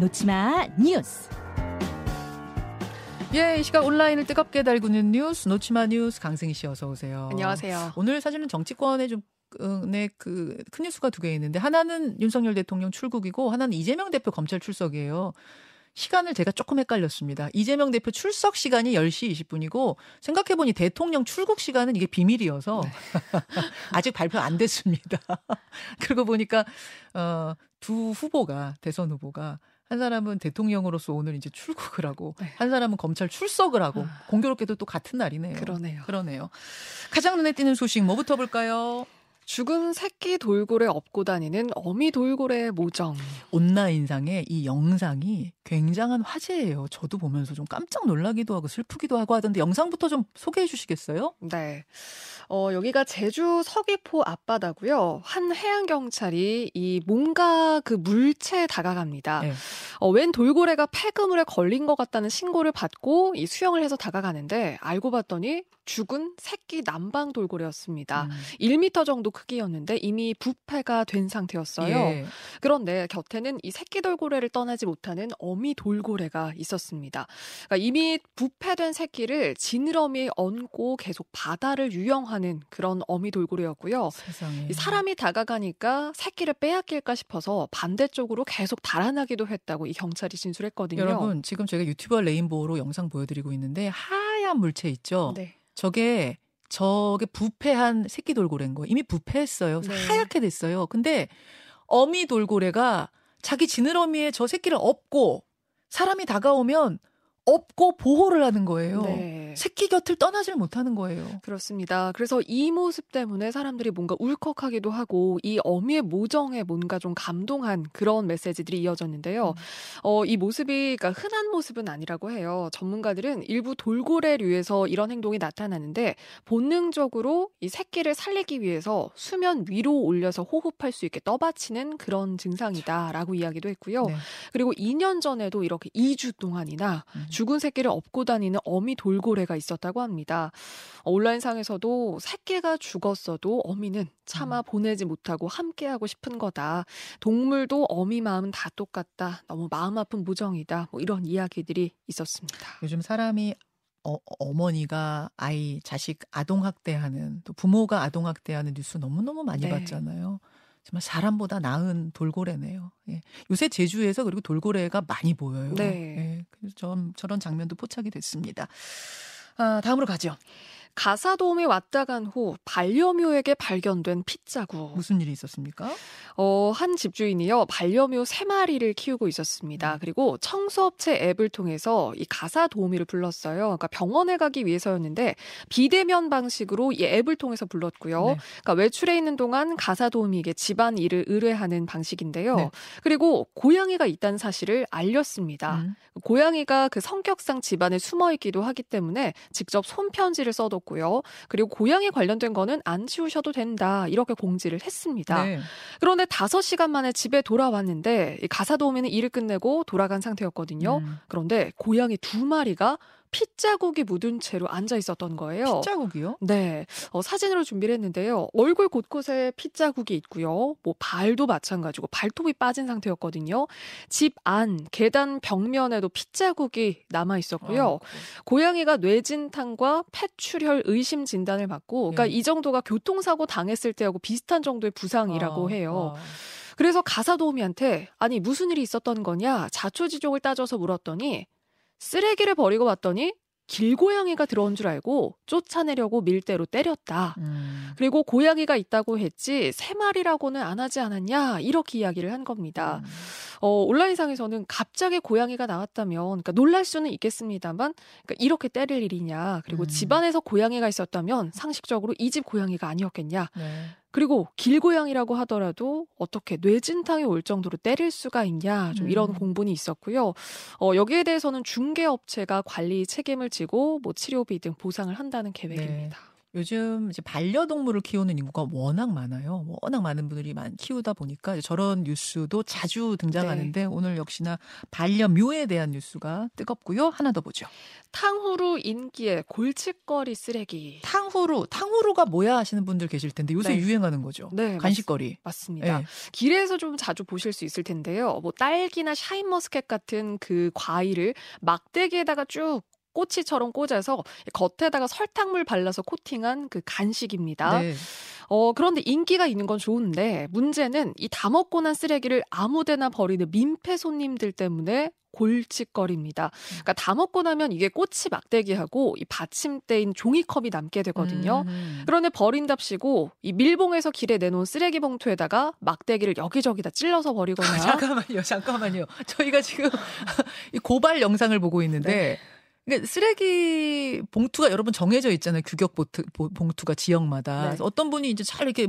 놓치마 뉴스. 예, 이 시각 온라인을 뜨겁게 달구는 뉴스 놓치마 뉴스 강승희 씨 어서 오세요. 안녕하세요. 오늘 사실은 정치권에 좀 네, 그, 큰 뉴스가 두 개 있는데, 하나는 윤석열 대통령 출국이고, 하나는 이재명 대표 검찰 출석이에요. 시간을 제가 조금 헷갈렸습니다. 이재명 대표 출석 시간이 10시 20분이고, 생각해보니 대통령 출국 시간은 이게 비밀이어서, 네. 아직 발표 안 됐습니다. 그러고 보니까, 어, 두 후보가, 대선 후보가, 한 사람은 대통령으로서 오늘 이제 출국을 하고 네. 한 사람은 검찰 출석을 하고 아. 공교롭게도 또 같은 날이네요. 그러네요. 그러네요. 가장 눈에 띄는 소식 뭐부터 볼까요? 죽은 새끼 돌고래 업고 다니는 어미 돌고래 모정. 온라인상의 이 영상이 굉장한 화제예요. 저도 보면서 좀 깜짝 놀라기도 하고 슬프기도 하고 하던데 영상부터 좀 소개해 주시겠어요? 네. 어, 여기가 제주 서귀포 앞바다고요. 한 해양 경찰이 이 뭔가 그 물체에 다가갑니다. 네. 어, 웬 돌고래가 폐그물에 걸린 것 같다는 신고를 받고 이 수영을 해서 다가가는데 알고 봤더니 죽은 새끼 남방 돌고래였습니다. 음. 1m 정도 크기였는데 이미 부패가 된 상태였어요. 예. 그런데 곁에는 이 새끼 돌고래를 떠나지 못하는 어미 돌고래가 있었습니다. 그러니까 이미 부패된 새끼를 지느러미에 얹고 계속 바다를 유영하는 그런 어미 돌고래였고요. 세상에. 사람이 다가가니까 새끼를 빼앗길까 싶어서 반대쪽으로 계속 달아나기도 했다고 이 경찰이 진술했거든요. 여러분 지금 저희가 유튜버 레인보우로 영상 보여드리고 있는데 하얀 물체 있죠. 네. 저게 저게 부패한 새끼 돌고래인 거예요. 이미 부패했어요. 네. 하얗게 됐어요. 근데 어미 돌고래가 자기 지느러미에 저 새끼를 업고 사람이 다가오면 업고 보호를 하는 거예요. 네. 새끼 곁을 떠나질 못하는 거예요. 그렇습니다. 그래서 이 모습 때문에 사람들이 뭔가 울컥하기도 하고 이 어미의 모정에 뭔가 좀 감동한 그런 메시지들이 이어졌는데요. 음. 어, 이 모습이 그러니까 흔한 모습은 아니라고 해요. 전문가들은 일부 돌고래류에서 이런 행동이 나타나는데 본능적으로 이 새끼를 살리기 위해서 수면 위로 올려서 호흡할 수 있게 떠받치는 그런 증상이다라고 이야기도 했고요. 네. 그리고 2년 전에도 이렇게 2주 동안이나 음. 죽은 새끼를 업고 다니는 어미 돌고래가 있었다고 합니다. 온라인상에서도 새끼가 죽었어도 어미는 차마 음. 보내지 못하고 함께하고 싶은 거다. 동물도 어미 마음은 다 똑같다. 너무 마음 아픈 무정이다. 뭐 이런 이야기들이 있었습니다. 요즘 사람이 어, 어머니가 아이, 자식 아동학대하는 또 부모가 아동학대하는 뉴스 너무너무 많이 네. 봤잖아요. 정말 사람보다 나은 돌고래네요. 예. 요새 제주에서 그리고 돌고래가 많이 보여요. 네. 예. 그래서 전, 저런 장면도 포착이 됐습니다. 아, 다음으로 가죠. 가사 도움이 왔다 간 후 반려묘에게 발견된 핏자국. 무슨 일이 있었습니까? 어, 한 집주인이요. 반려묘 세 마리를 키우고 있었습니다. 음. 그리고 청소업체 앱을 통해서 이 가사 도우미를 불렀어요. 그러니까 병원에 가기 위해서였는데 비대면 방식으로 이 앱을 통해서 불렀고요. 네. 그러니까 외출해 있는 동안 가사 도우미에게 집안 일을 의뢰하는 방식인데요. 네. 그리고 고양이가 있다는 사실을 알렸습니다. 음. 고양이가 그 성격상 집안에 숨어 있기도 하기 때문에 직접 손편지를 써도 있었고요. 그리고 고양이 관련된 거는 안 치우셔도 된다. 이렇게 공지를 했습니다. 네. 그런데 5시간 만에 집에 돌아왔는데 가사 도우미는 일을 끝내고 돌아간 상태였거든요. 음. 그런데 고양이 두 마리가 핏자국이 묻은 채로 앉아 있었던 거예요. 핏자국이요? 네. 어, 사진으로 준비를 했는데요. 얼굴 곳곳에 핏자국이 있고요. 뭐 발도 마찬가지고 발톱이 빠진 상태였거든요. 집 안, 계단 벽면에도 핏자국이 남아 있었고요. 아, 고양이가 뇌진탕과 폐출혈 의심 진단을 받고 그러니까 예. 이 정도가 교통사고 당했을 때하고 비슷한 정도의 부상이라고 아, 해요. 아. 그래서 가사 도우미한테 아니 무슨 일이 있었던 거냐 자초지종을 따져서 물었더니 쓰레기를 버리고 왔더니 길고양이가 들어온 줄 알고 쫓아내려고 밀대로 때렸다. 음. 그리고 고양이가 있다고 했지 세 마리라고는 안 하지 않았냐 이렇게 이야기를 한 겁니다. 음. 어, 온라인상에서는 갑자기 고양이가 나왔다면 그러니까 놀랄 수는 있겠습니다만 그러니까 이렇게 때릴 일이냐 그리고 음. 집안에서 고양이가 있었다면 상식적으로 이 집 고양이가 아니었겠냐. 네. 그리고 길고양이라고 하더라도 어떻게 뇌진탕이 올 정도로 때릴 수가 있냐 좀 이런 음. 공분이 있었고요. 어, 여기에 대해서는 중개업체가 관리 책임을 지고 뭐 치료비 등 보상을 한다는 계획입니다. 네. 요즘 이제 반려동물을 키우는 인구가 워낙 많아요. 워낙 많은 분들이 많이 키우다 보니까 저런 뉴스도 자주 등장하는데 네. 오늘 역시나 반려묘에 대한 뉴스가 뜨겁고요. 하나 더 보죠. 탕후루 인기에 골칫거리 쓰레기. 탕후루, 탕후루가 뭐야 하시는 분들 계실 텐데 요새 네. 유행하는 거죠. 네, 간식거리. 맞, 습니다 네. 길에서 좀 자주 보실 수 있을 텐데요. 뭐 딸기나 샤인머스켓 같은 그 과일을 막대기에다가 쭉 꼬치처럼 꽂아서 겉에다가 설탕물 발라서 코팅한 그 간식입니다. 네. 어, 그런데 인기가 있는 건 좋은데 문제는 이 다 먹고 난 쓰레기를 아무데나 버리는 민폐 손님들 때문에 골칫거리입니다. 그러니까 다 먹고 나면 이게 꼬치 막대기하고 이 받침대인 종이컵이 남게 되거든요. 음. 그런데 버린답시고 이 밀봉해서 길에 내놓은 쓰레기 봉투에다가 막대기를 여기저기다 찔러서 버리거나. 잠깐만요, 잠깐만요. 저희가 지금 이 고발 영상을 보고 있는데. 네. 그러니까 쓰레기 봉투가 여러분 정해져 있잖아요. 규격 봉투, 봉투가 지역마다. 네. 어떤 분이 이제 잘 이렇게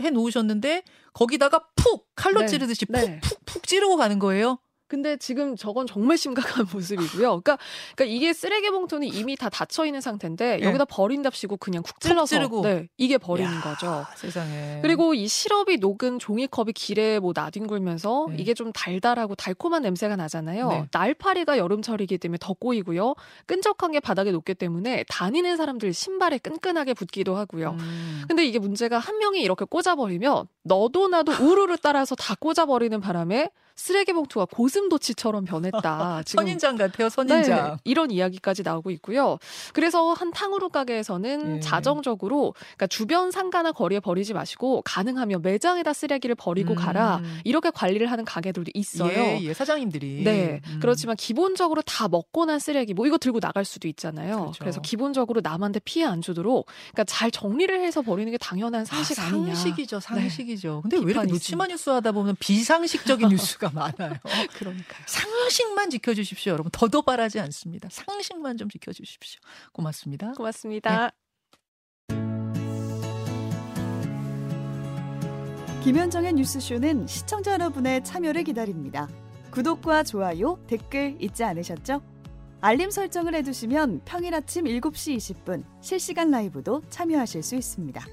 해 놓으셨는데 거기다가 푹 칼로 네. 찌르듯이 네. 푹푹 찌르고 가는 거예요. 근데 지금 저건 정말 심각한 모습이고요. 그러니까, 그러니까 이게 쓰레기 봉투는 이미 다 닫혀 있는 상태인데 네. 여기다 버린답시고 그냥 쿡 찔러서 쿡 네, 이게 버리는 야, 거죠. 세상에. 그리고 이 시럽이 녹은 종이컵이 길에 뭐 나뒹굴면서 네. 이게 좀 달달하고 달콤한 냄새가 나잖아요. 네. 날파리가 여름철이기 때문에 더 꼬이고요. 끈적한 게 바닥에 녹기 때문에 다니는 사람들 신발에 끈끈하게 붙기도 하고요. 음. 근데 이게 문제가 한 명이 이렇게 꽂아버리면 너도 나도 우르르 따라서 다 꽂아버리는 바람에 쓰레기 봉투가 고 슴도치처럼 변했다. 지금 선인장 같아요, 선인장. 네, 이런 이야기까지 나오고 있고요. 그래서 한 탕후루 가게에서는 예. 자정적으로 그러니까 주변 상가나 거리에 버리지 마시고 가능하면 매장에다 쓰레기를 버리고 음. 가라. 이렇게 관리를 하는 가게들도 있어요. 예, 예 사장님들이. 네. 음. 그렇지만 기본적으로 다 먹고 난 쓰레기 뭐 이거 들고 나갈 수도 있잖아요. 그렇죠. 그래서 기본적으로 남한테 피해 안 주도록 그러니까 잘 정리를 해서 버리는 게 당연한 상식 아, 니냐 상식이죠, 상식이죠. 네. 근데 왜 이렇게 놓치마 뉴스 하다 보면 비상식적인 뉴스가 많아요. 그러니까요. 상식만 지켜주십시오, 여러분. 더도 바라지 않습니다. 상식만 좀 지켜주십시오. 고맙습니다. 고맙습니다. 네. 김현정의 뉴스쇼는 시청자 여러분의 참여를 기다립니다. 구독과 좋아요, 댓글 잊지 않으셨죠? 알림 설정을 해두시면 평일 아침 7시 20분 실시간 라이브도 참여하실 수 있습니다.